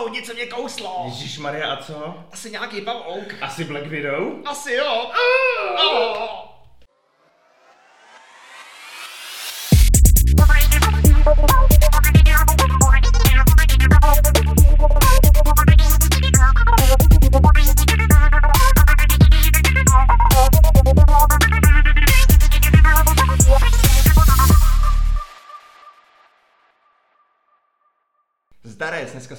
Oh, něco mě kouslo. Ježíš Maria, a co? Asi nějaký pavouk. Asi Black Widow? Asi jo. Oh. Zdarec,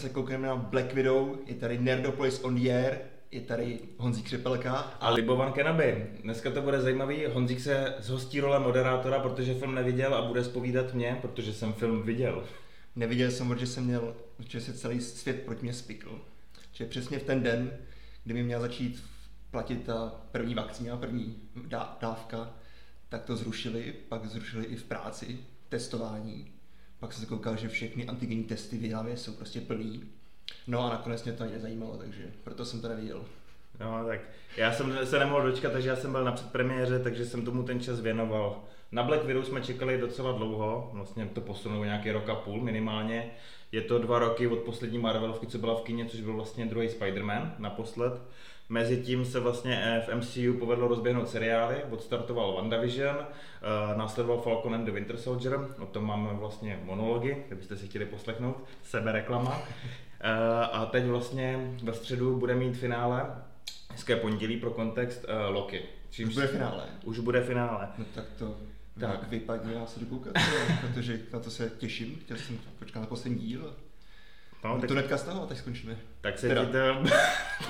se koukneme na Black Widow, je tady Nerdopolis on the air, je tady Honzík Křepelka. A Libovan Kenaby. Dneska to bude zajímavý. Honzík se zhostí role moderátora, protože film neviděl a bude spovídat mě, protože jsem film viděl. Neviděl jsem, protože jsem měl, že se celý svět proti mě spikl. Že přesně v ten den, kdy mi měla začít platit ta první vakcína, první dávka, tak to zrušili, pak zrušili i v práci, testování. Pak jsem se koukal, že všechny antigenní testy v Jihlavě jsou prostě plný. No a nakonec mě to ani nezajímalo, takže proto jsem to neviděl. No tak já jsem se nemohl dočkat, takže já jsem byl na předpremiéře, takže jsem tomu ten čas věnoval. Na Black Widow jsme čekali docela dlouho, vlastně to posunulo nějaký rok a půl minimálně. Je to dva roky od poslední Marvelovky, co byla v kině, což byl vlastně druhý Spider-Man naposled. Mezitím se vlastně eh, v MCU povedlo rozběhnout seriály, odstartoval WandaVision, eh, následoval Falcon and the Winter Soldier, o tom máme vlastně monology, kdybyste si chtěli poslechnout, sebereklama. Eh, a teď vlastně ve středu bude mít finále, hezké pondělí pro kontext, Loki. Čímž už bude finále. Už bude finále. No tak to tak. vypadně, já se dokoukat, protože na to se těším, chtěl jsem počkat na poslední díl. No, tak... to netka stahovat, tak skončíme. Tak se teda. ti to...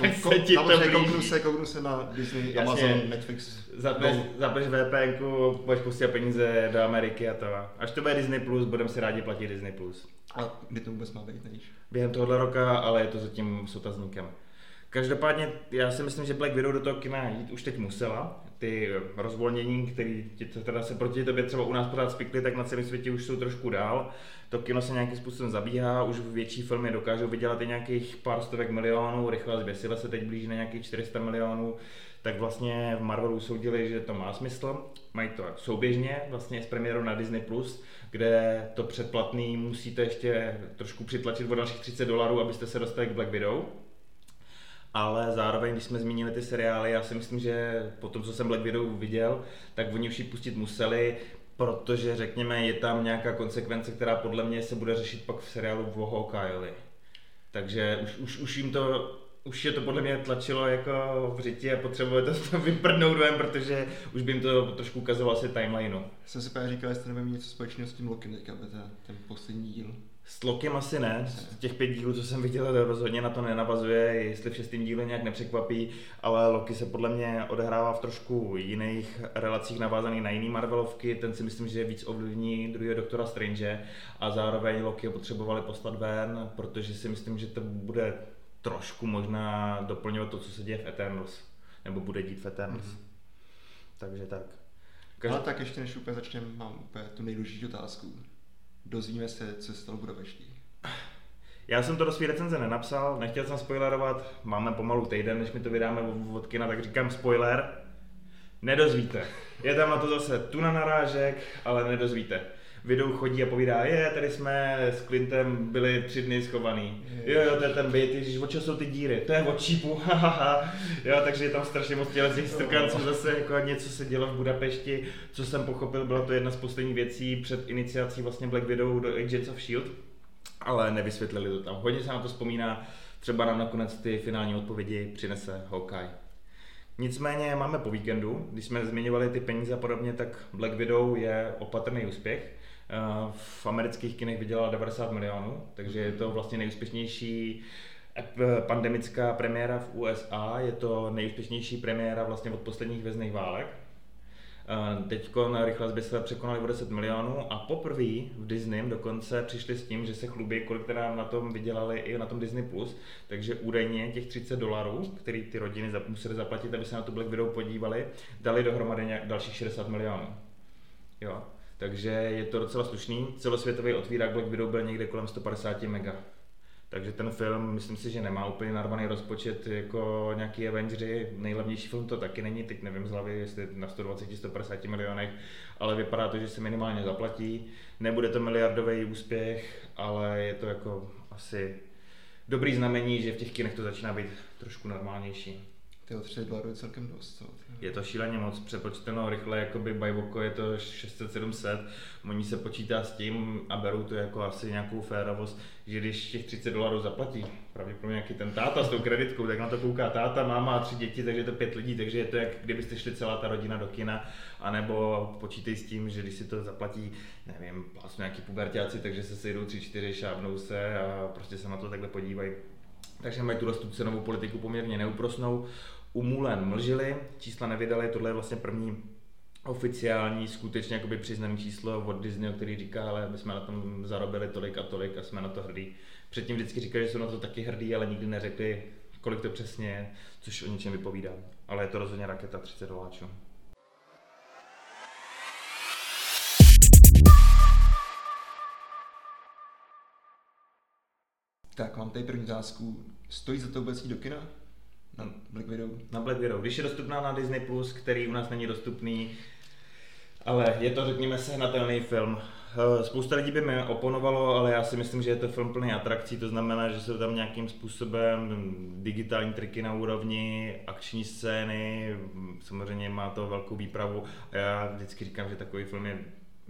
tak se ti to blíží. Kouknu se, kouknu se na Disney, Jasně. Amazon, Netflix. Zapneš, no. zapneš VPNku, budeš pustit peníze do Ameriky a to. Až to bude Disney+, Plus, budeme si rádi platit Disney+. Plus. A kdy to vůbec má být, nevíš? Během tohohle roka, ale je to zatím s otazníkem. Každopádně já si myslím, že Black Widow do toho kina jít už teď musela. Ty rozvolnění, které teda se proti tobě třeba u nás pořád spikly, tak na celém světě už jsou trošku dál. To kino se nějakým způsobem zabíhá, už větší filmy dokážou vydělat i nějakých pár stovek milionů, rychle zběsile se teď blíží na nějakých 400 milionů, tak vlastně v Marvelu usoudili, že to má smysl. Mají to souběžně vlastně s premiérou na Disney+, kde to předplatný musíte ještě trošku přitlačit o dalších 30 dolarů, abyste se dostali k Black Widow ale zároveň, když jsme zmínili ty seriály, já si myslím, že po tom, co jsem Black Widow viděl, tak oni už ji pustit museli, protože řekněme, je tam nějaká konsekvence, která podle mě se bude řešit pak v seriálu v Hawkeye. Takže už, už, už jim to už je to podle mě tlačilo jako v řiti a potřebuje to vyprdnout ven, protože už by jim to trošku ukazovalo asi timelineu. Jsem si právě říkal, jestli nebude mít něco společného s tím Lokim teďka, ten poslední díl. S Lokim asi ne, z těch pět dílů, co jsem viděl, rozhodně na to nenavazuje, jestli v šestém díle nějak nepřekvapí, ale Loki se podle mě odehrává v trošku jiných relacích navázaných na jiný Marvelovky, ten si myslím, že je víc ovlivní druhého doktora Strange a zároveň Loki ho potřebovali poslat ven, protože si myslím, že to bude trošku možná doplňovat to, co se děje v Eternals, nebo bude dít v Eternals. Mm-hmm. Takže tak. Každý... Ale tak ještě než úplně začneme, mám úplně tu nejdůležitější otázku dozvíme se, co se stalo Budapešti. Já jsem to do své recenze nenapsal, nechtěl jsem spoilerovat, máme pomalu týden, než mi to vydáme od kina, tak říkám spoiler. Nedozvíte. Je tam na to zase tuna narážek, ale nedozvíte. Vidou chodí a povídá, je, tady jsme s Clintem byli tři dny schovaný. Jo, jo, to je ten byt, ježiš, od jsou ty díry? To je od čípu, jo, takže je tam strašně moc těle těch strkanců, zase jako něco se dělo v Budapešti, co jsem pochopil, byla to jedna z posledních věcí před iniciací vlastně Black Widow do Agents of S.H.I.E.L.D., ale nevysvětlili to tam. Hodně se na to vzpomíná, třeba nám nakonec ty finální odpovědi přinese Hawkeye. Nicméně máme po víkendu, když jsme zmiňovali ty peníze a podobně, tak Black Widow je opatrný úspěch. Eh, v amerických kinech vydělala 90 milionů, takže je to vlastně nejúspěšnější eh, pandemická premiéra v USA, je to nejúspěšnější premiéra vlastně od posledních vězných válek. Eh, Teď rychle se překonali o 10 milionů a poprvé v Disney dokonce přišli s tím, že se chlubí, kolik teda na tom vydělali i na tom Disney+, Plus, takže údajně těch 30 dolarů, který ty rodiny museli zaplatit, aby se na tu Black Widow podívali, dali dohromady nějak dalších 60 milionů. Jo. Takže je to docela slušný. Celosvětový otvírák Black Widow byl někde kolem 150 mega. Takže ten film, myslím si, že nemá úplně narvaný rozpočet jako nějaký Avengery. Nejlevnější film to taky není, teď nevím z hlavy, jestli na 120-150 milionech, ale vypadá to, že se minimálně zaplatí. Nebude to miliardový úspěch, ale je to jako asi dobrý znamení, že v těch kinech to začíná být trošku normálnější. Ty 3 dolarů je celkem dost. Co? Je to šíleně moc, přepočteno rychle, jakoby by oko je to 600-700, oni se počítá s tím a berou to jako asi nějakou férovost, že když těch 30 dolarů zaplatí, pravděpodobně nějaký ten táta s tou kreditkou, tak na to kouká táta, máma a tři děti, takže je to pět lidí, takže je to jak kdybyste šli celá ta rodina do kina, anebo počítej s tím, že když si to zaplatí, nevím, vlastně nějaký pubertáci, takže se sejdou tři, čtyři, šábnou se a prostě se na to takhle podívají. Takže mají tu cenovou politiku poměrně neúprosnou u Mulen mlžili, čísla nevydali, tohle je vlastně první oficiální, skutečně jakoby přiznaný číslo od Disneyho, který říká, ale my jsme na tom zarobili tolik a tolik a jsme na to hrdí. Předtím vždycky říkali, že jsou na to taky hrdí, ale nikdy neřekli, kolik to přesně je, což o něčem vypovídá. Ale je to rozhodně raketa 30 doláčů. Tak, mám tady první otázku. Stojí za to vůbec do kina? Na Black Widow. Na Black Widow. Když je dostupná na Disney+, Plus, který u nás není dostupný, ale je to, řekněme, sehnatelný film. Eh, spousta lidí by mi oponovalo, ale já si myslím, že je to film plný atrakcí, to znamená, že jsou tam nějakým způsobem digitální triky na úrovni, akční scény, samozřejmě má to velkou výpravu a já vždycky říkám, že takový film je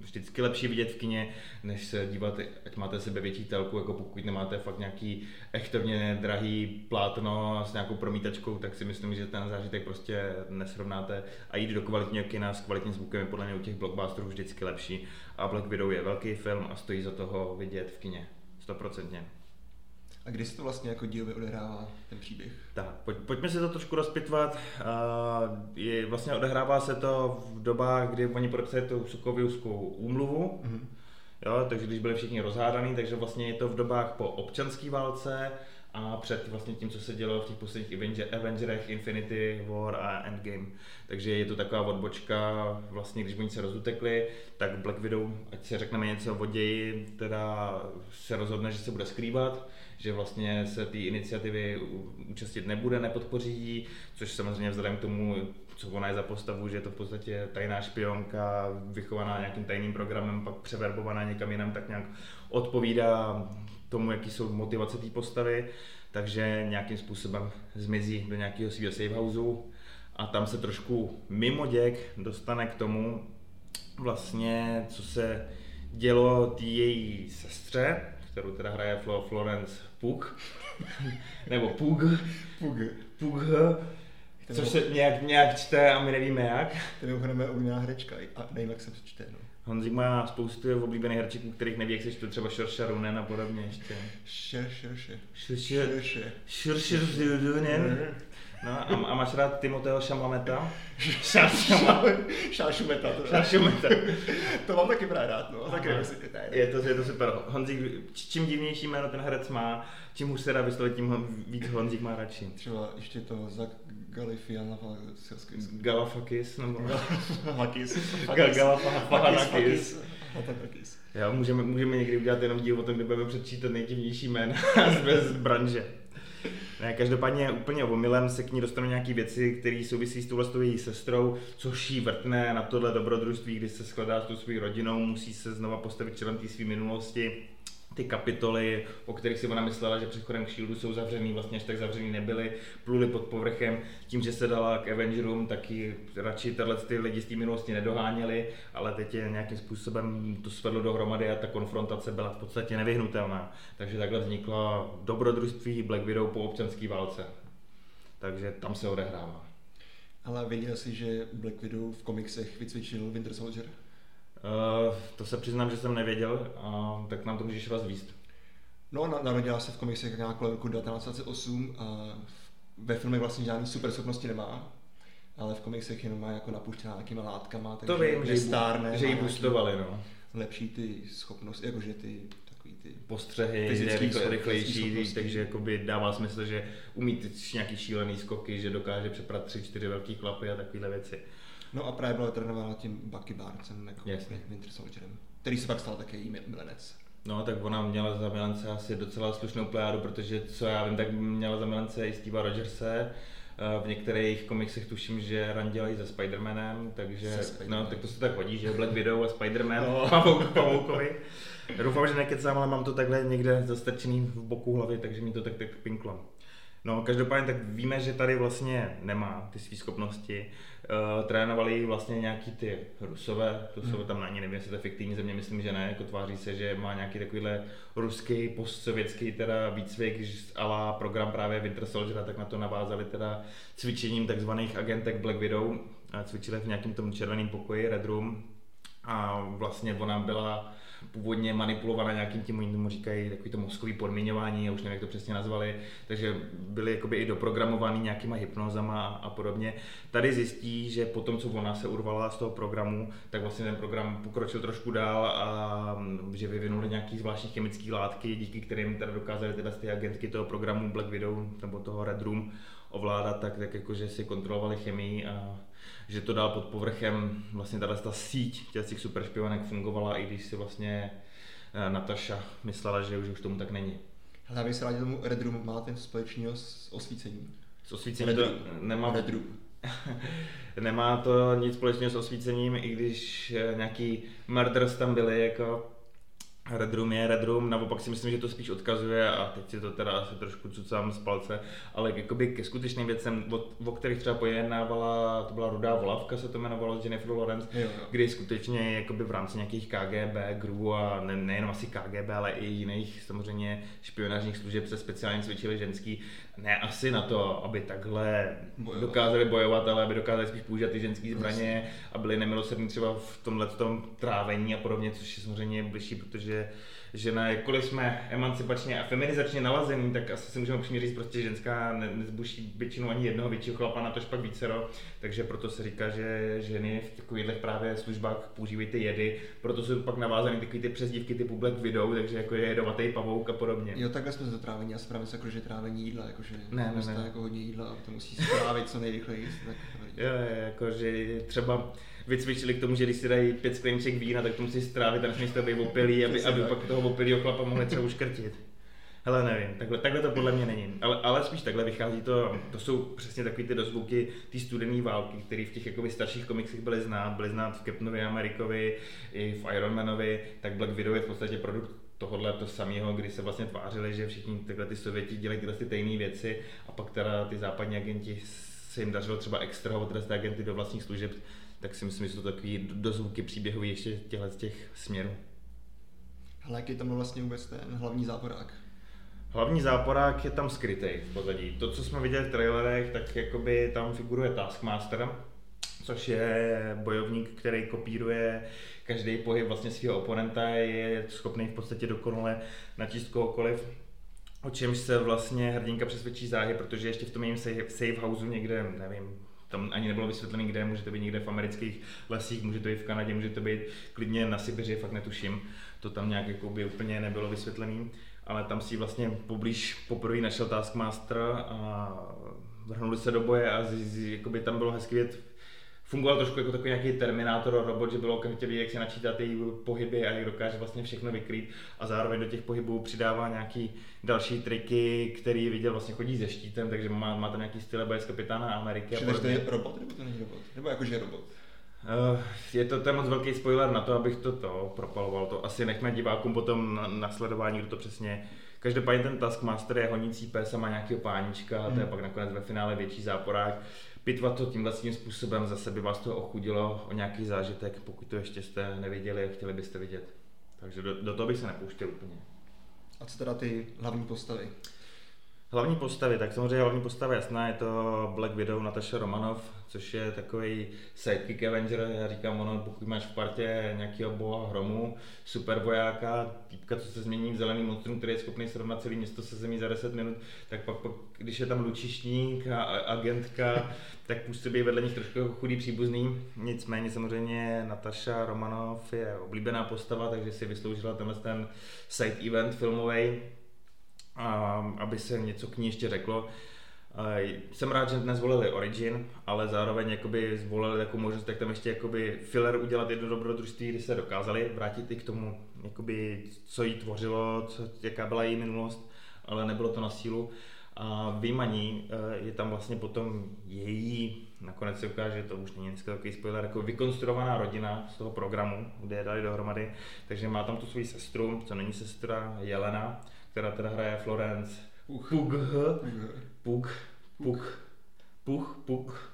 vždycky lepší vidět v kině, než se dívat, ať máte sebe větší telku, jako pokud nemáte fakt nějaký echtovně drahý plátno s nějakou promítačkou, tak si myslím, že ten zážitek prostě nesrovnáte. A jít do kvalitního kina s kvalitním zvukem je podle mě u těch blockbusterů vždycky lepší. A Black Widow je velký film a stojí za toho vidět v kině, stoprocentně. A kdy se to vlastně jako dílově odehrává, ten příběh? Tak, pojď, pojďme si to trošku rozpitvat. Uh, je, vlastně odehrává se to v dobách, kdy oni podepsali tu Sukoviuskou úmluvu, mm-hmm. jo, takže když byli všichni rozhádaný, takže vlastně je to v dobách po občanské válce a před vlastně tím, co se dělo v těch posledních Avengerech, Infinity War a Endgame. Takže je to taková odbočka, vlastně když oni se rozutekli, tak Black Widow, ať si řekneme něco o ději, teda se rozhodne, že se bude skrývat, že vlastně se té iniciativy účastnit nebude, nepodpoří což samozřejmě vzhledem k tomu, co ona je za postavu, že je to v podstatě tajná špionka, vychovaná nějakým tajným programem, pak převerbovaná někam jinam, tak nějak odpovídá tomu, jaký jsou motivace té postavy, takže nějakým způsobem zmizí do nějakého svého safe houseu a tam se trošku mimo děk dostane k tomu, vlastně, co se dělo té její sestře, kterou teda hraje Florence Pug, nebo Pug, Pug, Pug, což se nějak, nějak čte a my nevíme jak. To je mimochodem oblíbená herečka a nevím, jak se čte. No. Honzik má spoustu oblíbených herčíků, kterých neví, jak se čte, třeba Šorša Runen a podobně ještě. Šer. Šerše. Šerše. Šerše. No a, a máš rád Timoteo Šamlameta? Šášumeta. Šášumeta. to mám taky právě rád, no. Taky je to, je to super. Honzík, čím divnější jméno ten herec má, čím už se dá vyslovit, tím víc Honzík má radši. Třeba ještě to Zak Galifian Galafakis, nebo... Galafakis. Galafakis. Jo, můžeme, můžeme někdy udělat jenom díl o tom, kde budeme přečítat nejdivnější jména z branže. Ne, každopádně úplně omylem se k ní dostanou nějaké věci, které souvisí s touhle její sestrou, což jí vrtne na tohle dobrodružství, kdy se skladá s tou svou rodinou, musí se znova postavit čelem té své minulosti ty kapitoly, o kterých si ona myslela, že přechodem k Shieldu jsou zavřený, vlastně až tak zavřený nebyly, pluli pod povrchem. Tím, že se dala k Avengerům, tak ji radši tyhle ty lidi z té minulosti nedoháněli, ale teď je nějakým způsobem to svedlo dohromady a ta konfrontace byla v podstatě nevyhnutelná. Takže takhle vznikla dobrodružství Black Widow po občanské válce. Takže tam se odehrává. Ale věděl jsi, že Black Widow v komiksech vycvičil Winter Soldier? Uh, to se přiznám, že jsem nevěděl, uh, tak nám to můžeš rozvíst. No, narodila se v komiksech nějak kolem roku 1928 a ve filmech vlastně žádný super schopnosti nemá, ale v komiksech jenom má jako napuštěná nějakýma látkama, takže to vím, že stárne. Že ji boostovali, no. Lepší ty schopnosti, jakože ty takový ty postřehy, rychle, rychlejší, takže jakoby dává smysl, že umí ty nějaký šílený skoky, že dokáže přeprat tři, čtyři velký klapy a takovéhle věci. No a právě byla trénována tím Bucky Barnesem, jako Jasně. Winter Soldierem, který se pak stal také její milenec. No, tak ona měla za milence asi docela slušnou plejádu, protože co já vím, tak měla za milence i Steve Rogerse, v některých komiksech tuším, že Run dělají se Spider-Manem, takže Spider-Man. no, tak to se tak hodí, že Black Widow a Spider-Man no. Pavouk, Pavoukovi. Doufám, že nekecám, ale mám to takhle někde zastrčený v boku hlavy, takže mi to tak, tak pinklo. No, každopádně tak víme, že tady vlastně nemá ty své schopnosti. Uh, trénovali vlastně nějaký ty rusové, to jsou hmm. tam na ní, nevím, jestli to je fiktivní země, myslím, že ne, jako tváří se, že má nějaký takovýhle ruský, postsovětský teda výcvik, ala program právě Winter Soldier, tak na to navázali teda cvičením takzvaných agentek Black Widow, a cvičili v nějakém tom červeném pokoji Red Room a vlastně ona byla původně manipulovaná nějakým tím, oni tomu říkají takový to mozkový podmiňování, já už nevím, jak to přesně nazvali, takže byly jakoby i doprogramovaný nějakýma hypnozama a podobně. Tady zjistí, že po tom, co ona se urvala z toho programu, tak vlastně ten program pokročil trošku dál a mm, že vyvinuli nějaký zvláštní chemické látky, díky kterým teda dokázali teda ty agentky toho programu Black Widow nebo toho Red Room ovládat, tak, tak jakože si kontrolovali chemii a že to dál pod povrchem, vlastně tady ta síť těch super špionek fungovala, i když si vlastně eh, Nataša myslela, že už, už tomu tak není. Ale já bych se rád tomu Red Room má ten společného s osvícením. S osvícením to nemá... Red Room. nemá to nic společného s osvícením, i když eh, nějaký murders tam byly, jako Red Room je Red Room, naopak si myslím, že to spíš odkazuje a teď si to teda asi trošku cucám z palce, ale jakoby ke skutečným věcem, o, o kterých třeba pojednávala, to byla Rudá volavka, se to jmenovalo s Jennifer Lawrence, jo, jo. kdy skutečně jakoby v rámci nějakých KGB, GRU a ne, nejenom asi KGB, ale i jiných samozřejmě špionážních služeb se speciálně cvičili ženský, ne asi na to, aby takhle bojovat. dokázali bojovat, ale aby dokázali spíš používat ty ženské zbraně a byli nemilosrdní třeba v tomhle tom trávení a podobně, což je samozřejmě bližší, protože žena, jakkoliv jsme emancipačně a feminizačně nalazení, tak asi si můžeme upřímně říct, prostě ženská nezbuší většinu ani jednoho většího chlapa, na tož pak vícero, takže proto se říká, že ženy v takových právě službách používají ty jedy, proto jsou pak navázané takové ty přezdívky typu Black Widow, takže jako je jedovatý pavouk a podobně. Jo, takhle jsme to trávení, já jsem právě jako, že trávení jídla, jakože ne, ne, ne. jako hodně jídla a to musí strávit co nejrychleji. Tak jo, jako, že třeba vycvičili k tomu, že když si dají pět skleniček vína, tak to musí strávit a nesmí to být opilý, aby, aby pak toho opilýho chlapa mohli třeba uškrtit. Hele, nevím, takhle, takhle to podle mě není. Ale, ale spíš takhle vychází to, to jsou přesně takové ty dozvuky té studené války, které v těch jakoby, starších komiksech byly znát, byly znát v Captainově Amerikovi, i v Ironmanovi, tak Black Widow je v podstatě produkt tohohle to samého, kdy se vlastně tvářili, že všichni tyhle ty Sověti dělají tyhle ty tajné věci a pak teda ty západní agenti se jim dařilo třeba extrahovat ty agenty do vlastních služeb, tak si myslím, že jsou to takový dozvuky příběhové ještě těchto z těch směrů. Ale jaký tam byl vlastně vůbec ten hlavní záporák? Hlavní záporák je tam skrytý v pozadí. To, co jsme viděli v trailerech, tak jakoby tam figuruje Taskmaster, což je bojovník, který kopíruje každý pohyb vlastně svého oponenta, je schopný v podstatě dokonale načíst kohokoliv. O čemž se vlastně hrdinka přesvědčí záhy, protože ještě v tom jejím safe houseu někde, nevím, tam ani nebylo vysvětlené, kde, může to být někde v amerických lesích, může to být v Kanadě, může to být klidně na Sibiři, fakt netuším. To tam nějak jako by úplně nebylo vysvětlené, ale tam si vlastně poblíž poprvé našel Taskmaster a vrhnuli se do boje a z, z, jakoby tam bylo hezky vědět, fungoval trošku jako takový nějaký terminátor robot, že bylo okamžitě vidět, jak se načítá ty pohyby a jak dokáže vlastně všechno vykrýt a zároveň do těch pohybů přidává nějaký další triky, který viděl vlastně chodí se štítem, takže má, má tam nějaký styl boje z kapitána Ameriky. Čili to je robot, nebo to není robot? Nebo jakože robot? Uh, je to, ten moc velký spoiler na to, abych to, to propaloval. To asi nechme divákům potom na, na sledování, kdo to přesně Každopádně ten Taskmaster je honící pes a má nějakého pánička, hmm. to je hmm. pak nakonec ve finále větší záporák pitvat to tímhle tím způsobem, zase by vás to ochudilo o nějaký zážitek, pokud to ještě jste neviděli a chtěli byste vidět. Takže do, do toho bych se nepouštěl úplně. A co teda ty hlavní postavy? Hlavní postavy, tak samozřejmě hlavní postava jasná, je to Black Widow Natasha Romanov, což je takový sidekick Avenger, já říkám ono, pokud máš v partě nějakého boha hromu, super vojáka, týpka, co se změní v zelený monstrum, který je schopný srovnat celé město se zemí za 10 minut, tak pak, pak když je tam lučišník a agentka, tak působí vedle nich trošku jako chudý příbuzný. Nicméně samozřejmě Natasha Romanov je oblíbená postava, takže si vysloužila tenhle ten side event filmový, aby se něco k ní ještě řeklo. Jsem rád, že dnes zvolili Origin, ale zároveň jakoby zvolili takovou možnost, tak tam ještě jakoby filler udělat jedno dobrodružství, kdy se dokázali vrátit i k tomu, jakoby, co jí tvořilo, co, jaká byla její minulost, ale nebylo to na sílu. A výmaní eh, je tam vlastně potom její, nakonec se ukáže, že to už není dneska takový spoiler, jako vykonstruovaná rodina z toho programu, kde je dali dohromady. Takže má tam tu svoji sestru, co není sestra Jelena, která teda hraje Florence Puch. Pugh. Pug. Pug. Pug. Pug.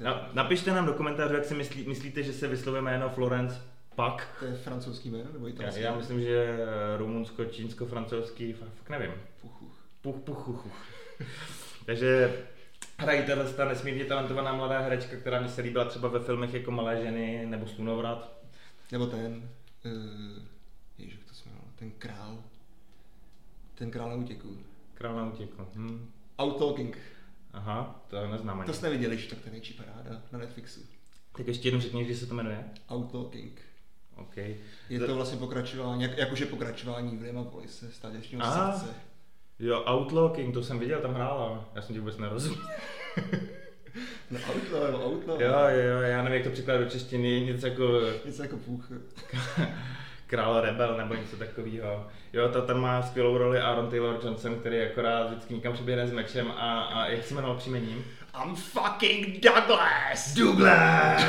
Na, napište nám do komentářů, jak si myslí, myslíte, že se vyslovuje jméno Florence Pak. To je francouzský jméno nebo Já, italský? já myslím, že rumunsko, čínsko, francouzský, fakt, nevím. Puch, puch, puch. Takže hrají tahle ta nesmírně talentovaná mladá herečka, která mi se líbila třeba ve filmech jako Malé ženy nebo Slunovrat. Nebo ten, uh, ježiš, to jmenovalo, ten král. Ten král na útěku. Král na útěku. Hm. Outtalking. Aha, to neznám ani. To jste neviděli, že tak to je největší paráda na Netflixu. Tak ještě jednou řekni, že se to jmenuje. Outtalking. OK. Je to vlastně pokračování, jak, jakože pokračování Williama Wallace, stáděčního Aha. srdce. Jo, Outlooking, to jsem viděl, tam hrála. Já jsem ti vůbec nerozuměl. No Outlaw, Outlaw. Jo, jo, jo, já nevím, jak to překládat do češtiny, něco jako Něco jako půch. Král Rebel nebo něco takového. Jo, to tam má skvělou roli Aaron Taylor Johnson, který akorát vždycky někam přiběhne s mečem a, a jak se jmenoval příjmením? I'm fucking Douglas! Douglas!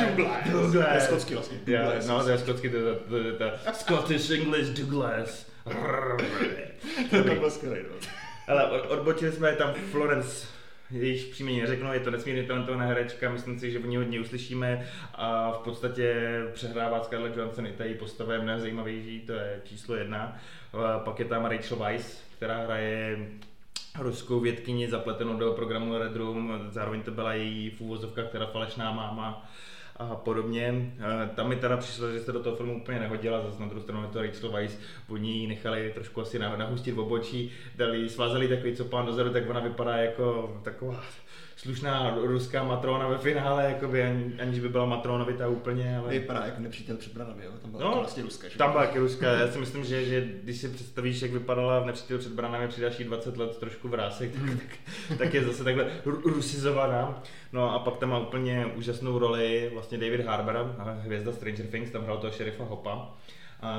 Douglas! Douglas! To je skotský vlastně. Douglas. no, to je skotský, to je to, Scottish English Douglas. To je takhle skvělý, no. Ale od- odbočili jsme tam Florence, jejíž příjmení neřeknu, je to nesmírně talentovaná herečka, myslím si, že v ní hodně uslyšíme a v podstatě přehrává Scarlett Johansson i ta její postava je mnohem zajímavější, to je číslo jedna. Pak je tam Rachel Weisz, která hraje ruskou vědkyni zapletenou do programu Red Room, zároveň to byla její v úvozovkách teda falešná máma a podobně. Eh, Tam mi teda přišlo, že se do toho filmu úplně nehodila, zase na druhou stranu to Rachel Weisz, oni ji nechali trošku asi nah- nahustit v obočí, dali, svázali takový copán dozadu, tak ona vypadá jako taková slušná ruská matrona ve finále, jakoby, ani, aniž by byla matronovitá úplně, ale... Vypadá jako nepřítel před branami, jo? Tam byla No, vlastně ruska, že? Tam byla taky ruská, já si myslím, že, že když si představíš, jak vypadala v nepřítel před branami při dalších 20 let trošku vrásek, tak, tak, tak, je zase takhle ru- rusizovaná. No a pak tam má úplně úžasnou roli vlastně David Harbour, hvězda Stranger Things, tam hrál toho šerifa Hopa.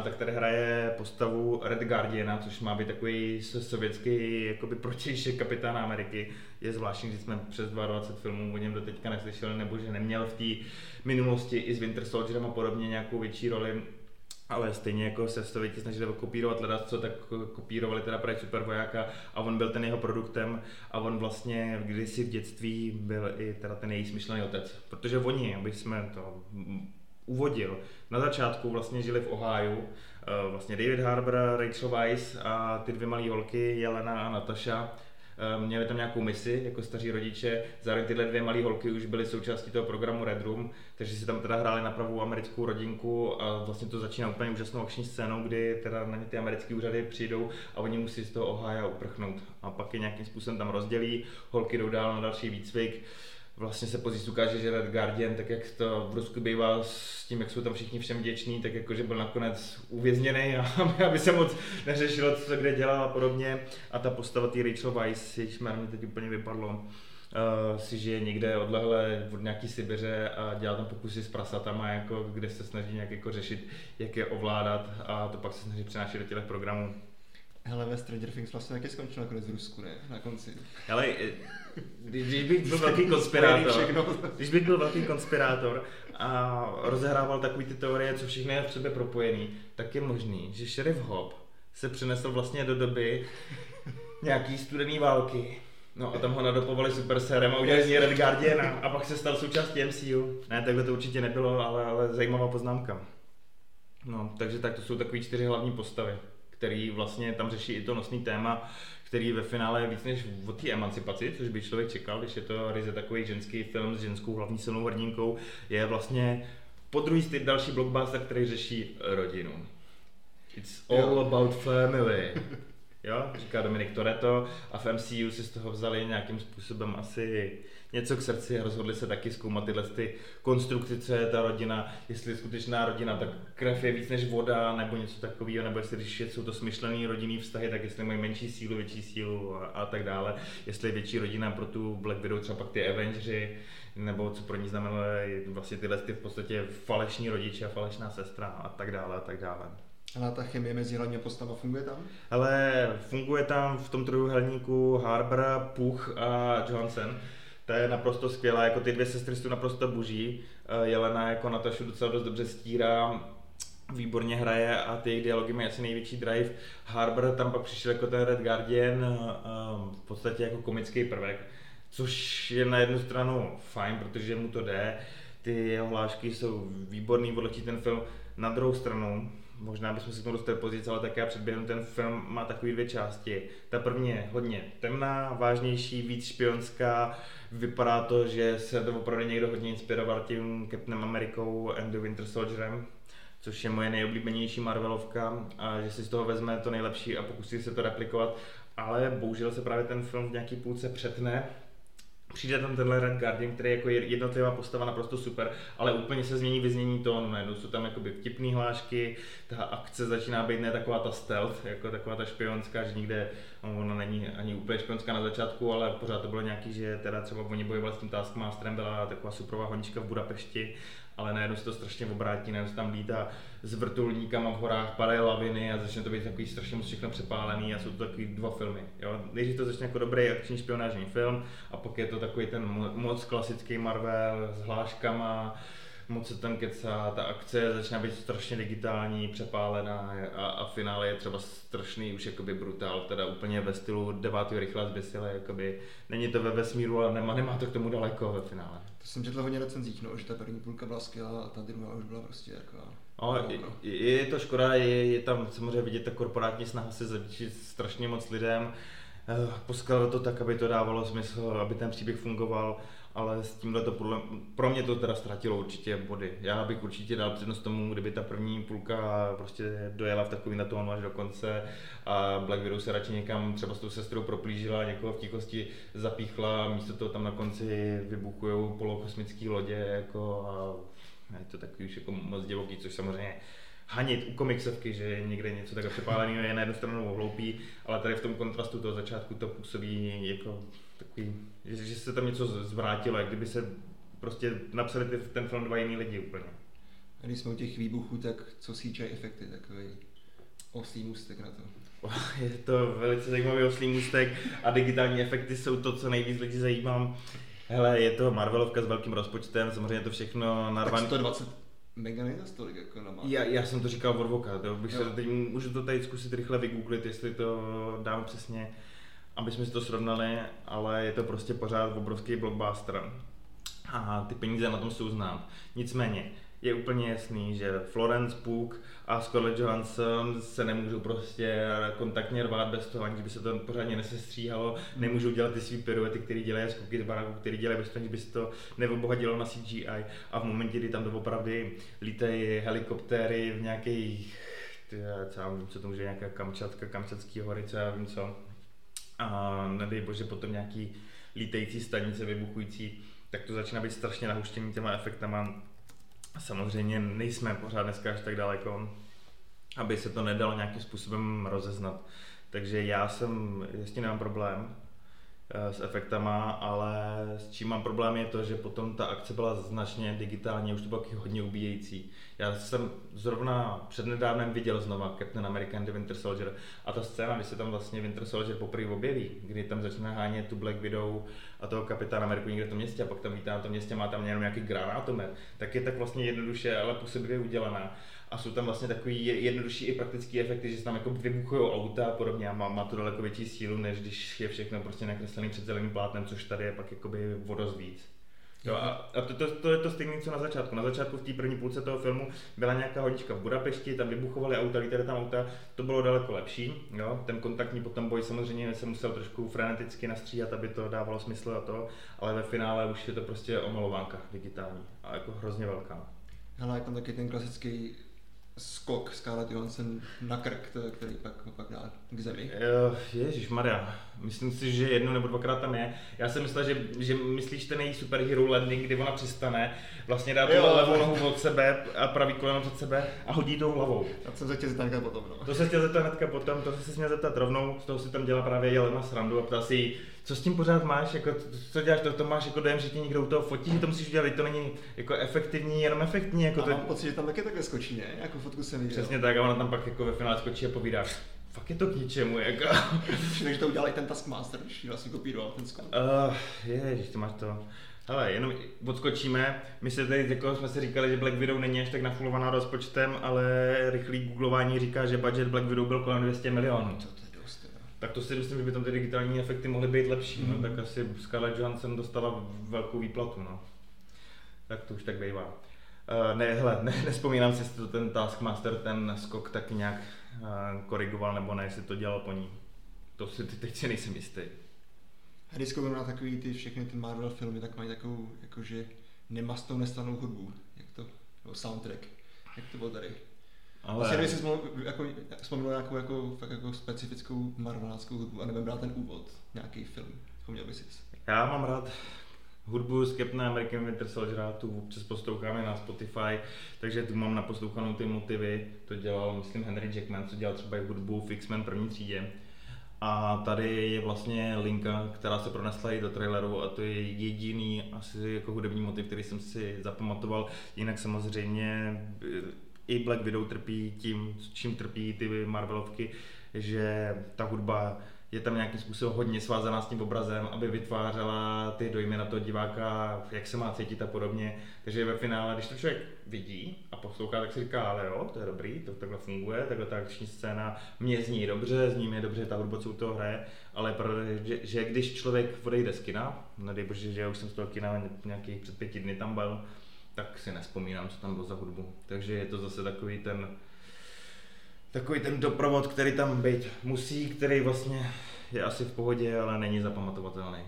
Tak tady hraje postavu Red Guardiana, což má být takový sovětský jakoby protějšek kapitána Ameriky. Je zvláštní, že jsme přes 22 filmů o něm do teďka neslyšeli, nebo že neměl v té minulosti i s Winter Soldierem a podobně nějakou větší roli. Ale stejně jako se Sověti snažili kopírovat leda, co tak kopírovali teda právě supervojáka a on byl ten jeho produktem a on vlastně kdysi v dětství byl i teda ten její smyšlený otec. Protože oni, aby jsme to uvodil, na začátku vlastně žili v Ohio, eh, vlastně David Harbour, Rachel Weisz a ty dvě malé holky, Jelena a Natasha, Eh, Měli tam nějakou misi jako staří rodiče, zároveň tyhle dvě malé holky už byly součástí toho programu Red Room, takže si tam teda hráli na pravou americkou rodinku a vlastně to začíná úplně úžasnou akční scénou, kdy teda na ně ty americké úřady přijdou a oni musí z toho Ohio uprchnout. A pak je nějakým způsobem tam rozdělí, holky jdou dál na další výcvik, vlastně se později ukáže, že Red Guardian, tak jak to v Rusku bývá s tím, jak jsou tam všichni všem vděční, tak jakože byl nakonec uvězněný a aby- se moc neřešilo, co kde dělal a podobně. A ta postava té Rachel Weisz, jejíž jméno mi teď úplně vypadlo, uh, si žije někde odlehle od nějaký Sibiře a dělá tam pokusy s prasatama, jako, kde se snaží nějak jako řešit, jak je ovládat a to pak se snaží přenášet do těch programů. Hele, ve Stranger Things vlastně taky skončil nakonec v Rusku, ne? Na konci. Ale eh, když když bych byl velký konspirátor, když bych byl velký konspirátor a rozehrával takový ty teorie, co všechno je v sobě propojený, tak je možný, že šerif Hop se přenesl vlastně do doby nějaký studený války. No a tam ho nadopovali super sérem a udělali z něj Red Guardiana a pak se stal součástí MCU. Ne, takhle to určitě nebylo, ale, ale zajímavá poznámka. No, takže tak to jsou takové čtyři hlavní postavy, který vlastně tam řeší i to nosný téma, který ve finále je víc než o té emancipaci, což by člověk čekal, když je to ryze takový ženský film s ženskou hlavní silnou hrdinkou, je vlastně po druhý styl další blockbuster, který řeší rodinu. It's all Jo. about family. Jo, říká Dominik Toretto a v MCU si z toho vzali nějakým způsobem asi něco k srdci a rozhodli se taky zkoumat tyhle ty konstrukce, co je ta rodina, jestli je skutečná rodina, tak krev je víc než voda, nebo něco takového, nebo jestli když jsou to smyšlený rodinný vztahy, tak jestli mají menší sílu, větší sílu a, a tak dále, jestli je větší rodina pro tu Black Widow, třeba pak ty Avengers, nebo co pro ní znamená vlastně tyhle ty v podstatě falešní rodiče a falešná sestra a tak dále a tak dále. Ale ta chemie mezi hlavně postava funguje tam? Ale funguje tam v tom trojuhelníku Harbour, Puch a Johnson. Ta je naprosto skvělá, jako ty dvě sestry jsou naprosto boží. Eh, Jelena jako Natašu docela dost dobře stírá, výborně hraje a ty jejich dialogy mají asi největší drive. Harbour tam pak přišel jako ten Red Guardian, eh, v podstatě jako komický prvek, což je na jednu stranu fajn, protože mu to jde, ty jeho hlášky jsou výborný, odletí ten film. Na druhou stranu, možná bychom se k tomu dostali později, ale tak já předběhnu, ten film má takové dvě části. Ta první je hodně temná, vážnější, víc špionská, vypadá to, že se to opravdu někdo hodně inspiroval tím Captainem Amerikou and the Winter Soldierem, což je moje nejoblíbenější Marvelovka a že si z toho vezme to nejlepší a pokusí se to replikovat, ale bohužel se právě ten film v nějaký půlce přetne, přijde tam tenhle Red Guardian, který je jako jednotlivá postava naprosto super, ale úplně se změní vyznění tónu, najednou jsou tam jakoby vtipný hlášky, ta akce začíná být ne taková ta stealth, jako taková ta špionská, že nikde, no, ona není ani úplně špionská na začátku, ale pořád to bylo nějaký, že teda třeba oni bojovali s tím Taskmasterem, byla taková superová honička v Budapešti ale najednou se to strašně obrátí, najednou se tam lítá s vrtulníkama v horách, padají laviny a začne to být takový strašně moc všechno přepálený a jsou to takový dva filmy. Jo? Nejdřív to začne jako dobrý akční špionážní film a pak je to takový ten moc klasický Marvel s hláškama, moc se tam kecá, ta akce začíná být strašně digitální, přepálená a, a finále je třeba strašný už jakoby brutál, teda úplně ve stylu devátého rychle zběsile, jakoby není to ve vesmíru, ale nemá, nemá to k tomu daleko ve finále. To jsem četl hodně recenzích, no, že ta první půlka byla skvělá a ta druhá už byla prostě jako... No, je, je, to škoda, je, je tam samozřejmě vidět ta korporátní snaha se zavděčit strašně moc lidem, eh, poskládat to tak, aby to dávalo smysl, aby ten příběh fungoval ale s tímhle to podle, pro mě to teda ztratilo určitě body. Já bych určitě dal přednost tomu, kdyby ta první půlka prostě dojela v takový na až do konce a Black Widow se radši někam třeba s tou sestrou proplížila, někoho v tichosti zapíchla, místo toho tam na konci vybuchují polokosmické lodě jako a je to takový už jako moc divoký, což samozřejmě hanit u komiksovky, že někde něco takhle přepáleného je na jednu stranu hloupý, ale tady v tom kontrastu toho začátku to působí jako takový, že, že se tam něco zvrátilo, jak kdyby se prostě napsali ty, ten film dva jiný lidi úplně. A když jsme u těch výbuchů, tak co CGI efekty, takový oslý můstek na to. Je to velice zajímavý oslý můstek a digitální efekty jsou to, co nejvíc lidi zajímá. Hele, je to Marvelovka s velkým rozpočtem, samozřejmě to všechno narvané. Tak 120 mega nejde tolik jako na já, já jsem to říkal od voka, to bych jo. se teď můžu to tady zkusit rychle vygooglit, jestli to dám přesně aby jsme si to srovnali, ale je to prostě pořád obrovský blockbuster. A ty peníze na tom jsou znát. Nicméně, je úplně jasný, že Florence Pugh a Scarlett Johansson se nemůžou prostě kontaktně rvát bez toho, aniž by se to pořádně nesestříhalo, nemůžou dělat ty svý piruety, které dělají skoky z baráku, které dělají bez toho, aniž by se to neobohatilo na CGI a v momentě, kdy tam doopravdy lítají helikoptéry v nějakých, co já vím, co to může nějaká Kamčatka, Kamčatský hory, co já vím co, a nedej bože potom nějaký lítající stanice vybuchující, tak to začíná být strašně nahuštěný těma efektama. Samozřejmě nejsme pořád dneska až tak daleko, aby se to nedalo nějakým způsobem rozeznat. Takže já jsem, jasně nemám problém, s efektama, ale s čím mám problém je to, že potom ta akce byla značně digitálně, už to bylo hodně ubíjející. Já jsem zrovna přednedávnem viděl znova Captain American The Winter Soldier a ta scéna, kdy se tam vlastně Winter Soldier poprvé objeví, kdy tam začne hánět tu Black Widow a toho kapitána Ameriku někde v tom městě a pak tam vítá na tom městě, má tam jenom nějaký granátomet, tak je tak vlastně jednoduše, ale působivě udělaná a jsou tam vlastně takový jednodušší i praktický efekty, že se tam jako vybuchují auta a podobně a má, má to daleko větší sílu, než když je všechno prostě nakreslený před zeleným plátnem, což tady je pak jakoby vodost víc. Jo, a, a to, to, to, je to stejné, co na začátku. Na začátku v té první půlce toho filmu byla nějaká hodička v Budapešti, tam vybuchovaly auta, lítaly tam auta, to bylo daleko lepší. Jo. Ten kontaktní potom boj samozřejmě se musel trošku freneticky nastříhat, aby to dávalo smysl a to, ale ve finále už je to prostě omalovánka digitální a jako hrozně velká. Ale je tam taky ten klasický skok Scarlett Johansson na krk, který pak, pak dá k zemi. Ježíš Maria, Myslím si, že jednou nebo dvakrát tam je. Já jsem myslel, že, že myslíš ten její superhero landing, kdy ona přistane, vlastně dá tu levou nohu od sebe a pravý koleno před sebe a hodí tou hlavou. To jsem se chtěl zeptat hnedka potom. No. To se chtěl zeptat hnedka potom, to se měl zeptat rovnou, z toho si tam dělá právě Jelena srandu a ptá si jí, co s tím pořád máš, jako, co děláš, to, to máš jako dojem, že ti někdo u toho fotí, že to musíš udělat, to není jako efektivní, jenom efektní. Jako a to... mám pocit, že tam taky takhle skočí, ne? Jako fotku jsem viděl. Přesně tak a ona tam pak jako ve finále skočí a povídá, fakt je to k ničemu, jako. Takže to udělal i ten Taskmaster, když vlastně kopíroval ten skok. Uh, ježiš, ty máš to. Hele, jenom odskočíme. My se tady jako jsme si říkali, že Black Widow není až tak nafulovaná rozpočtem, ale rychlý googlování říká, že budget Black Widow byl kolem 200 milionů. Co to je dost, jo. Tak to si myslím, že by tam ty digitální efekty mohly být lepší, mm. no, tak asi Scarlett Johansson dostala velkou výplatu, no. Tak to už tak bývá. Uh, ne, hele, ne, nespomínám si, jestli to ten Taskmaster, ten skok tak nějak korigoval nebo ne, jestli to dělal po ní. To si teď si nejsem jistý. A když na takový ty všechny ty Marvel filmy, tak mají takovou jakože nemastou nestanou hudbu, jak to, nebo soundtrack, jak to bylo tady. Ale... Vlastně kdyby si vzpomněl, jako, vzpomněl nějakou jako, fakt jako specifickou marveláckou hudbu a nebudem brát ten úvod, nějaký film, vzpomněl by si. Já mám rád hudbu z Captain America Winter Soldier, tu občas posloucháme na Spotify, takže tu mám naposlouchanou ty motivy, to dělal, myslím, Henry Jackman, co dělal třeba i hudbu v X-Men první třídě. A tady je vlastně linka, která se pronesla i do traileru a to je jediný asi jako hudební motiv, který jsem si zapamatoval. Jinak samozřejmě eh, i Black Widow trpí tím, čím trpí ty Marvelovky, že ta hudba je tam nějakým způsobem hodně svázaná s tím obrazem, aby vytvářela ty dojmy na toho diváka, jak se má cítit a podobně. Takže ve finále, když to člověk vidí a poslouchá, tak si říká, ale jo, to je dobrý, to takhle funguje, takhle ta akční scéna mě zní dobře, zní mě dobře ta hudba, co u toho hraje, ale pravda, že, že, když člověk odejde z kina, nedej bože, že já už jsem z toho kina nějakých před pěti dny tam byl, tak si nespomínám, co tam bylo za hudbu. Takže je to zase takový ten takový ten doprovod, který tam být musí, který vlastně je asi v pohodě, ale není zapamatovatelný.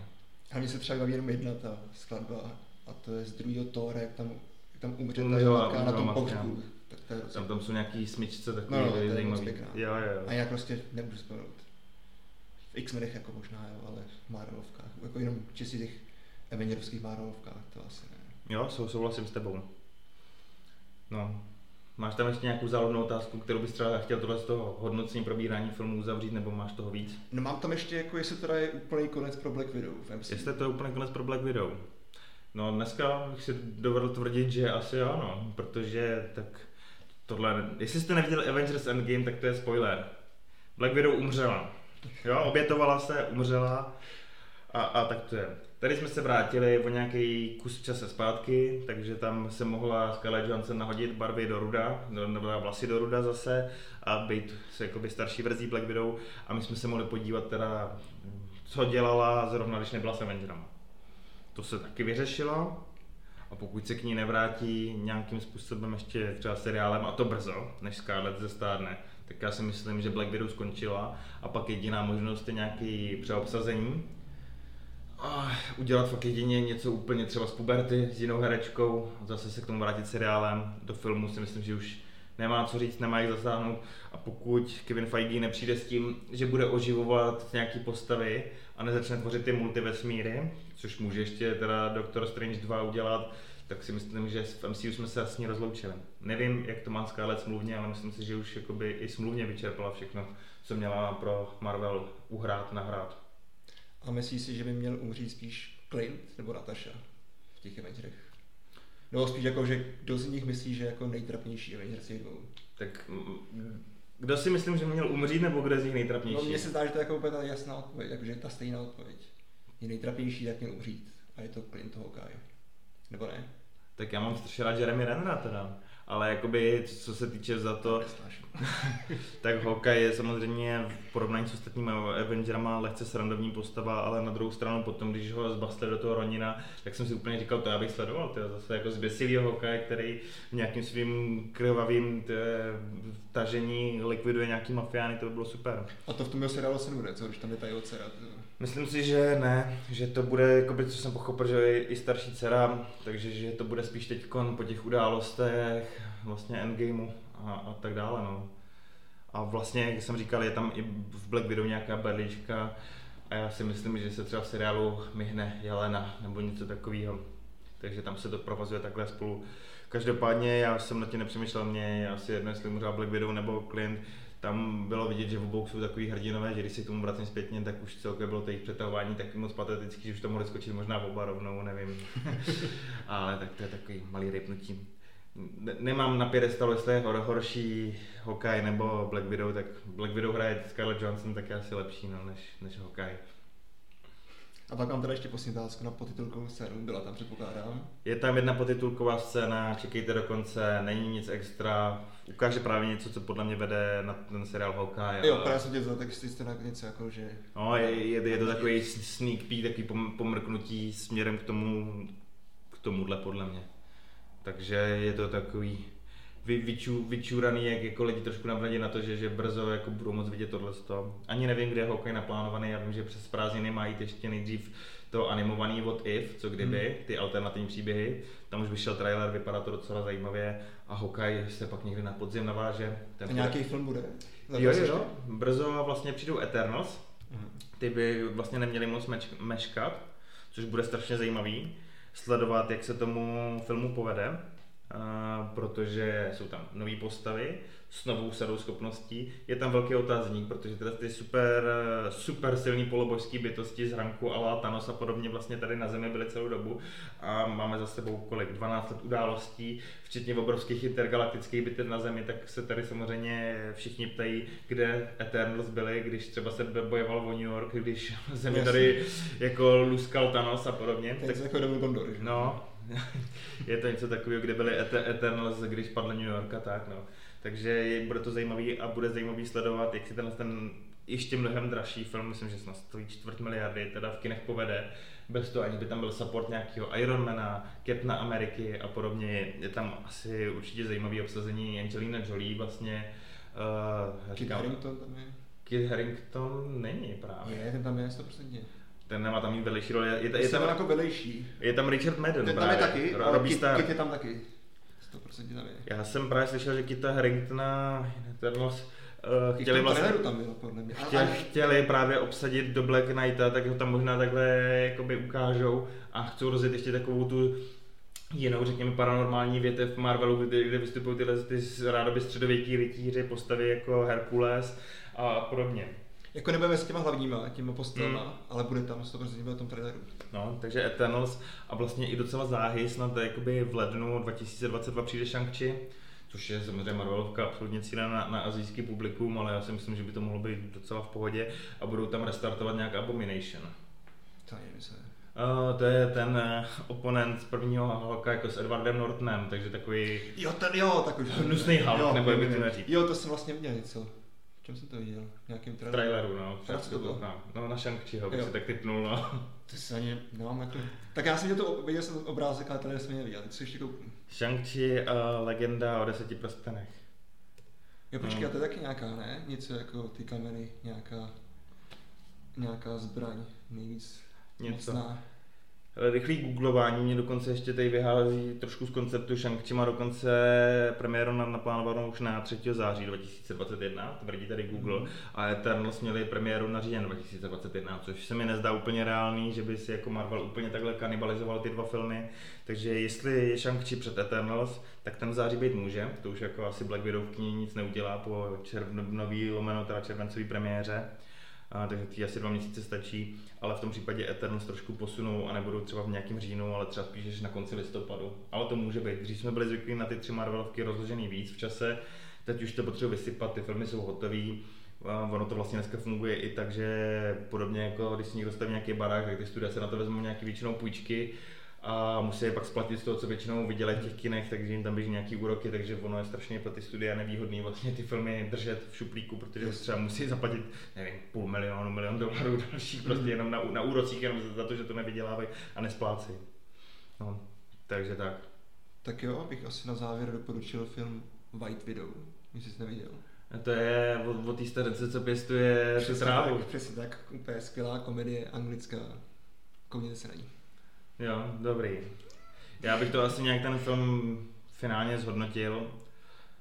A mně se třeba baví jenom jedna ta skladba a to je z druhého Tóra, jak tam, jak tam umře ta matka na tom pohřbu. Tak to je tam, tam jsou nějaký smyčce takový no, no, to zajímavý. Jo, jo. A já prostě nemůžu vzpomenout. V X-Menech jako možná, jo, ale v Marvelovkách. Jako jenom čistě těch Avengerovských Marvelovkách, to asi ne. Jo, sou, souhlasím s tebou. No, Máš tam ještě nějakou závodnou otázku, kterou bys třeba chtěl tohle z toho hodnocení probírání filmů uzavřít, nebo máš toho víc? No mám tam ještě, jako jestli to je úplný konec pro Black Widow v MCU. Jestli to je úplný konec pro Black Widow. No dneska bych si dovedl tvrdit, že asi ano, protože tak tohle, jestli jste neviděli Avengers Endgame, tak to je spoiler. Black Widow umřela. Jo, obětovala se, umřela a, a tak to je. Tady jsme se vrátili o nějaký kus čase zpátky, takže tam se mohla Scarlett Johansson nahodit barvy do ruda, nebo vlasy do ruda zase a být se jakoby starší verzí Black Widow. A my jsme se mohli podívat teda, co dělala zrovna, když nebyla s Avengerama. To se taky vyřešilo. A pokud se k ní nevrátí nějakým způsobem ještě třeba seriálem, a to brzo, než Scarlett zestárne, tak já si myslím, že Black Widow skončila. A pak jediná možnost je nějaký přeobsazení, a udělat fakt jedině něco úplně třeba z puberty s jinou herečkou, zase se k tomu vrátit seriálem, do filmu si myslím, že už nemá co říct, nemá jich zasáhnout a pokud Kevin Feige nepřijde s tím, že bude oživovat nějaký postavy a nezačne tvořit ty multivesmíry, což může ještě teda Doctor Strange 2 udělat, tak si myslím, že v MCU jsme se jasně rozloučili. Nevím, jak to má Scarlett smluvně, ale myslím si, že už jakoby i smluvně vyčerpala všechno, co měla pro Marvel uhrát, nahrát. A myslíš si, že by měl umřít spíš Clint nebo Natasha v těch Avengerech? Nebo spíš jako, že kdo z nich myslí, že jako nejtrapnější Avengers dvou? Tak mm, kdo si myslím, že měl umřít, nebo kdo z nich nejtrapnější? No mně se zdá, že to je jako úplně ta jasná odpověď, jakože ta stejná odpověď. Je nejtrapnější, tak měl umřít. A je to Clint Hawkeye. Nebo ne? Tak já mám strašně rád Jeremy Rennera teda ale jakoby, co se týče za to, tak Hawkeye je samozřejmě v porovnání s ostatními Avengerama lehce srandovní postava, ale na druhou stranu potom, když ho zbastli do toho Ronina, tak jsem si úplně říkal, to já bych sledoval, to je zase jako zběsilý Hawkeye, který v nějakým svým krvavým tažení likviduje nějaký mafiány, to by bylo super. A to v tom seriálu se nebude, co když tam je ta jeho dcera? Myslím si, že ne, že to bude, jakoby, co jsem pochopil, že je i starší dcera, takže že to bude spíš teď po těch událostech, vlastně endgameu a, a tak dále. No. A vlastně, jak jsem říkal, je tam i v Black Widow nějaká berlička, A já si myslím, že se třeba v seriálu myhne Jelena nebo něco takového. Takže tam se to provazuje takhle spolu. Každopádně já jsem na tě nepřemýšlel, mě je asi jedno, jestli mu Black Widow nebo Clint, tam bylo vidět, že v obou jsou takový hrdinové, že když si k tomu vracím zpětně, tak už celkově bylo to jejich přetahování taky moc patetický, že už to mohli skočit možná oba rovnou, nevím. Ale tak to je takový malý rypnutí. Nemám na pědestalu, jestli je horší Hokaj nebo Black Widow, tak Black Widow hraje Scarlett Johnson, tak je asi lepší no, než, než Hokaj. A pak mám teda ještě poslední otázku na potitulkovou scénu, byla tam předpokládám. Je tam jedna potitulková scéna, čekejte do konce, není nic extra, ukáže právě něco, co podle mě vede na ten seriál Hawkeye. Jo, právě jsem tě tak jste na něco jako, že... No, je, je, je to takový sneak peek, takový pomrknutí směrem k tomu, k tomuhle podle mě. Takže je to takový vy, vyču, vyčuraný, jak jako lidi trošku navradí na to, že, že brzo jako budou moc vidět tohle. Ani nevím, kde je hokej naplánovaný, já vím, že přes prázdniny mají ještě nejdřív to animovaný What If, co kdyby, hmm. ty alternativní příběhy. Tam už vyšel trailer, vypadá to docela zajímavě a hokej se pak někdy na podzim naváže. Ten a nějaký film bude? Jo, jo, jo, brzo vlastně přijdou Eternals, hmm. ty by vlastně neměli moc meč, meškat, což bude strašně zajímavý sledovat, jak se tomu filmu povede protože jsou tam nové postavy s novou sadou schopností. Je tam velký otázník, protože teda ty super, super silný polobožský bytosti z ranku a Thanos a podobně vlastně tady na Zemi byly celou dobu a máme za sebou kolik, 12 let událostí, včetně obrovských intergalaktických bitev na Zemi, tak se tady samozřejmě všichni ptají, kde Eternals byli, když třeba se bojoval o New York, když Zemi tady jako luskal Thanos a podobně. Tak, tak jako Gondor, No, je to něco takového, kde byly Eternals, když padl New York a tak, no. Takže je, bude to zajímavý a bude zajímavý sledovat, jak si ten, ten ještě mnohem dražší film, myslím, že snad stojí čtvrt miliardy, teda v kinech povede, bez toho, ani by tam byl support nějakého Ironmana, Captaina Ameriky a podobně. Je tam asi určitě zajímavý obsazení Angelina Jolie vlastně. Uh, Kit Harington tam je? Kit Harington není právě. Je, ten tam je 100% ten nemá tam mít vedlejší roli. Je, je, je tam jako vedlejší. Je tam Richard Madden. Ten tam je taky, ale Kit, Kit, je tam taky. 100% tam je. Já jsem právě slyšel, že Kita Harringtona Eternals uh, chtěli vlastně, tam bylo, podle mě. Chtěli, chtěli právě obsadit do Black Knighta, tak ho tam možná takhle jakoby ukážou a chcou rozjet ještě takovou tu jinou, řekněme, paranormální větev Marvelu, kde, kde vystupují tyhle ty rádoby středověký rytíři, postavy jako Herkules a podobně. Jako nebudeme s těma hlavníma, těma postavama, hmm. ale bude tam 100% bude tom traileru. No, takže Eternals a vlastně i docela záhy, snad jakoby v lednu 2022 přijde Shang-Chi, což je samozřejmě Marvelovka absolutně cílená na, na azijský publikum, ale já si myslím, že by to mohlo být docela v pohodě a budou tam restartovat nějak Abomination. To je se. Uh, to je ten uh, oponent z prvního Hulka jako s Edwardem Nortonem, takže takový... Jo, ten jo, takový... Hnusný Hulk, jo, nebo jak by to říct. Jo, to jsem vlastně měl něco čem jsem to viděl? V nějakém traileru? traileru, no. Přes to bylo? No, no na Shang-Chiho bych si tak typnul, no. To se ani nemám jako... Tak já jsem viděl, to, viděl jsem obrázek, ale trailer jsem neviděl, co ještě kouknu. Shang-Chi uh, legenda o deseti prstenech. Jo, počkej, no. to je taky nějaká, ne? Něco jako ty kamery, nějaká, nějaká zbraň, nejvíc Něco. mocná rychlý googlování mě dokonce ještě tady vyhází trošku z konceptu shang má dokonce premiéru naplánovanou už na 3. září 2021, tvrdí tady Google, mm. a Eternals měli premiéru na říjen 2021, což se mi nezdá úplně reálný, že by si jako Marvel úplně takhle kanibalizoval ty dva filmy, takže jestli je shang před Eternals, tak ten září být může, to už jako asi Black Widow v nic neudělá po červnový lomeno, teda červencový premiéře a, takže ty asi dva měsíce stačí, ale v tom případě Eternals trošku posunou a nebudou třeba v nějakém říjnu, ale třeba spíš na konci listopadu. Ale to může být. Dřív jsme byli zvyklí na ty tři Marvelovky rozložený víc v čase, teď už to potřebuje vysypat, ty filmy jsou hotové, ono to vlastně dneska funguje i tak, že podobně jako když si někdo staví nějaký barák, tak ty studia se na to vezmou nějaký většinou půjčky a musí je pak splatit z toho, co většinou vydělají v těch kinech, takže jim tam běží nějaký úroky, takže ono je strašně pro ty studia nevýhodný vlastně ty filmy držet v šuplíku, protože třeba musí zaplatit, nevím, půl milionu, milion dolarů další, prostě jenom na, na úrocích, jenom za to, že to nevydělávají a nesplácejí. No, takže tak. Tak jo, bych asi na závěr doporučil film White Widow, jestli jsi neviděl. A to je o, o té starce, co pěstuje přesně trávu. Tak, přesně tak, úplně skvělá komedie anglická. Koukněte se na ní. Jo, dobrý. Já bych to asi nějak ten film finálně zhodnotil.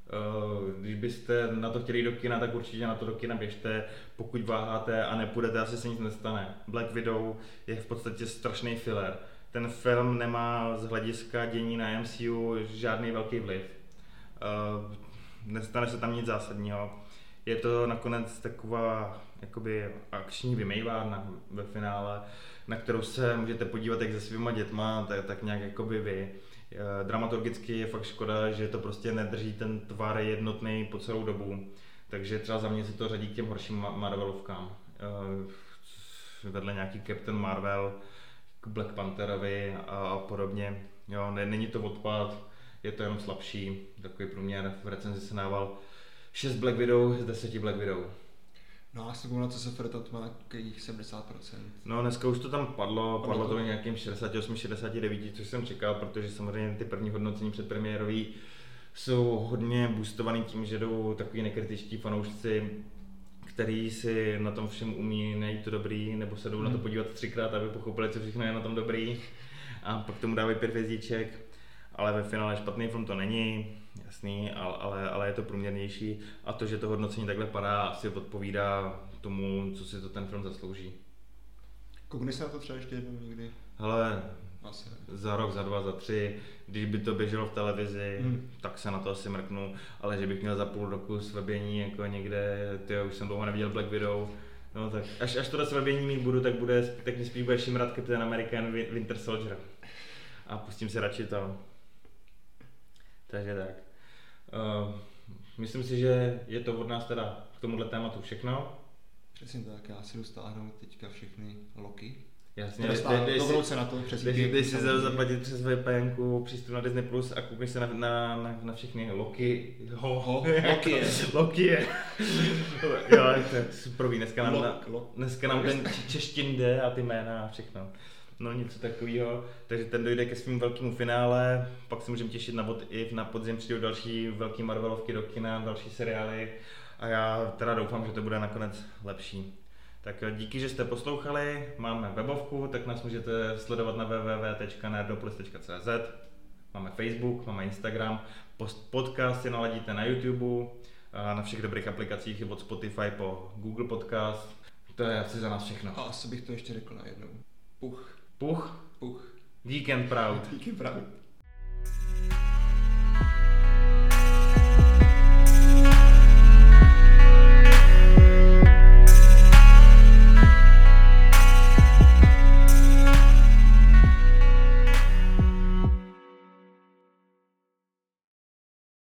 Eh, Když byste na to chtěli do kina, tak určitě na to do kina běžte. Pokud váháte a nepůjdete, asi se nic nestane. Black Widow je v podstatě strašný filler. Ten film nemá z hlediska dění na MCU žádný velký vliv. Eh, Nestane se tam nic zásadního. Je to nakonec taková jakoby akční vymejvárna ve finále, na kterou se můžete podívat jak se svýma dětma, tak, tak nějak jakoby vy. Eh, Dramaturgicky je fakt škoda, že to prostě nedrží ten tvar jednotný po celou dobu. Takže třeba za mě se to řadí k těm horším Ma- Marvelovkám. Eh, Vedle nějaký Captain Marvel, k Black Pantherovi a podobně. Jo, ne, není to odpad, je to jenom slabší. Takový průměr v recenzi se nával 6 Black Widow z 10 Black Widow. No a s na co se to má nějakých 70%. No dneska už to tam padlo, Padlo to. to nějakým 68-69, což jsem čekal, protože samozřejmě ty první hodnocení předpremiérový jsou hodně boostovaný tím, že jdou takový nekritičtí fanoušci, který si na tom všem umí najít to dobrý, nebo se jdou na to Hmm. podívat třikrát, aby pochopili, co všechno je na tom dobrý a pak tomu dávají pět hvězdiček, ale ve finále špatný film to není, jasný, ale, ale, ale je to průměrnější a to, že to hodnocení takhle padá, asi odpovídá tomu, co si to ten film zaslouží. Koukni se na to třeba ještě jednou někdy. Hele, Asi. za rok, za dva, za tři, když by to běželo v televizi, Hmm. tak se na to asi mrknu, ale že bych měl za půl roku svebění jako někde, ty už jsem dlouho neviděl Black Widow, no tak až, až tohle svebění mít budu, tak bude, tak mě spíš bude šimrat Captain American Win- Winter Soldier. A pustím si radši to. Takže tak. Uh, myslím si, že je to od nás teda k tomuhle tématu všechno. Přesně tak, já si jdu stáhnout teďka všechny loky. Jasně, dej- dej si- se na to přes Když VPN, ty si zaplatit přes VPN, přístup na Disney Plus a koukneš se na, na, na, na všechny Loki. Ho, Ho, Loki je. Loki je. jo, to je super, dneska nám, Lok, na, lok. dneska nám ten češtin jde a ty jména a všechno. No něco takového, takže ten dojde ke svým velkému finále, pak se můžeme těšit na What If, na podzim přijdou další velký Marvelovky do kina, další seriály a já teda doufám, že to bude nakonec lepší. Tak díky, že jste poslouchali, máme webovku, tak nás můžete sledovat na www.nerdopolis.cz Máme Facebook, máme Instagram, podcast si naladíte na YouTube, a na všech dobrých aplikacích od Spotify po Google Podcast. To je asi za nás všechno. A asi bych to ještě řekl najednou. Puch, Puch? Puch. Weekend Proud. Weekend Proud.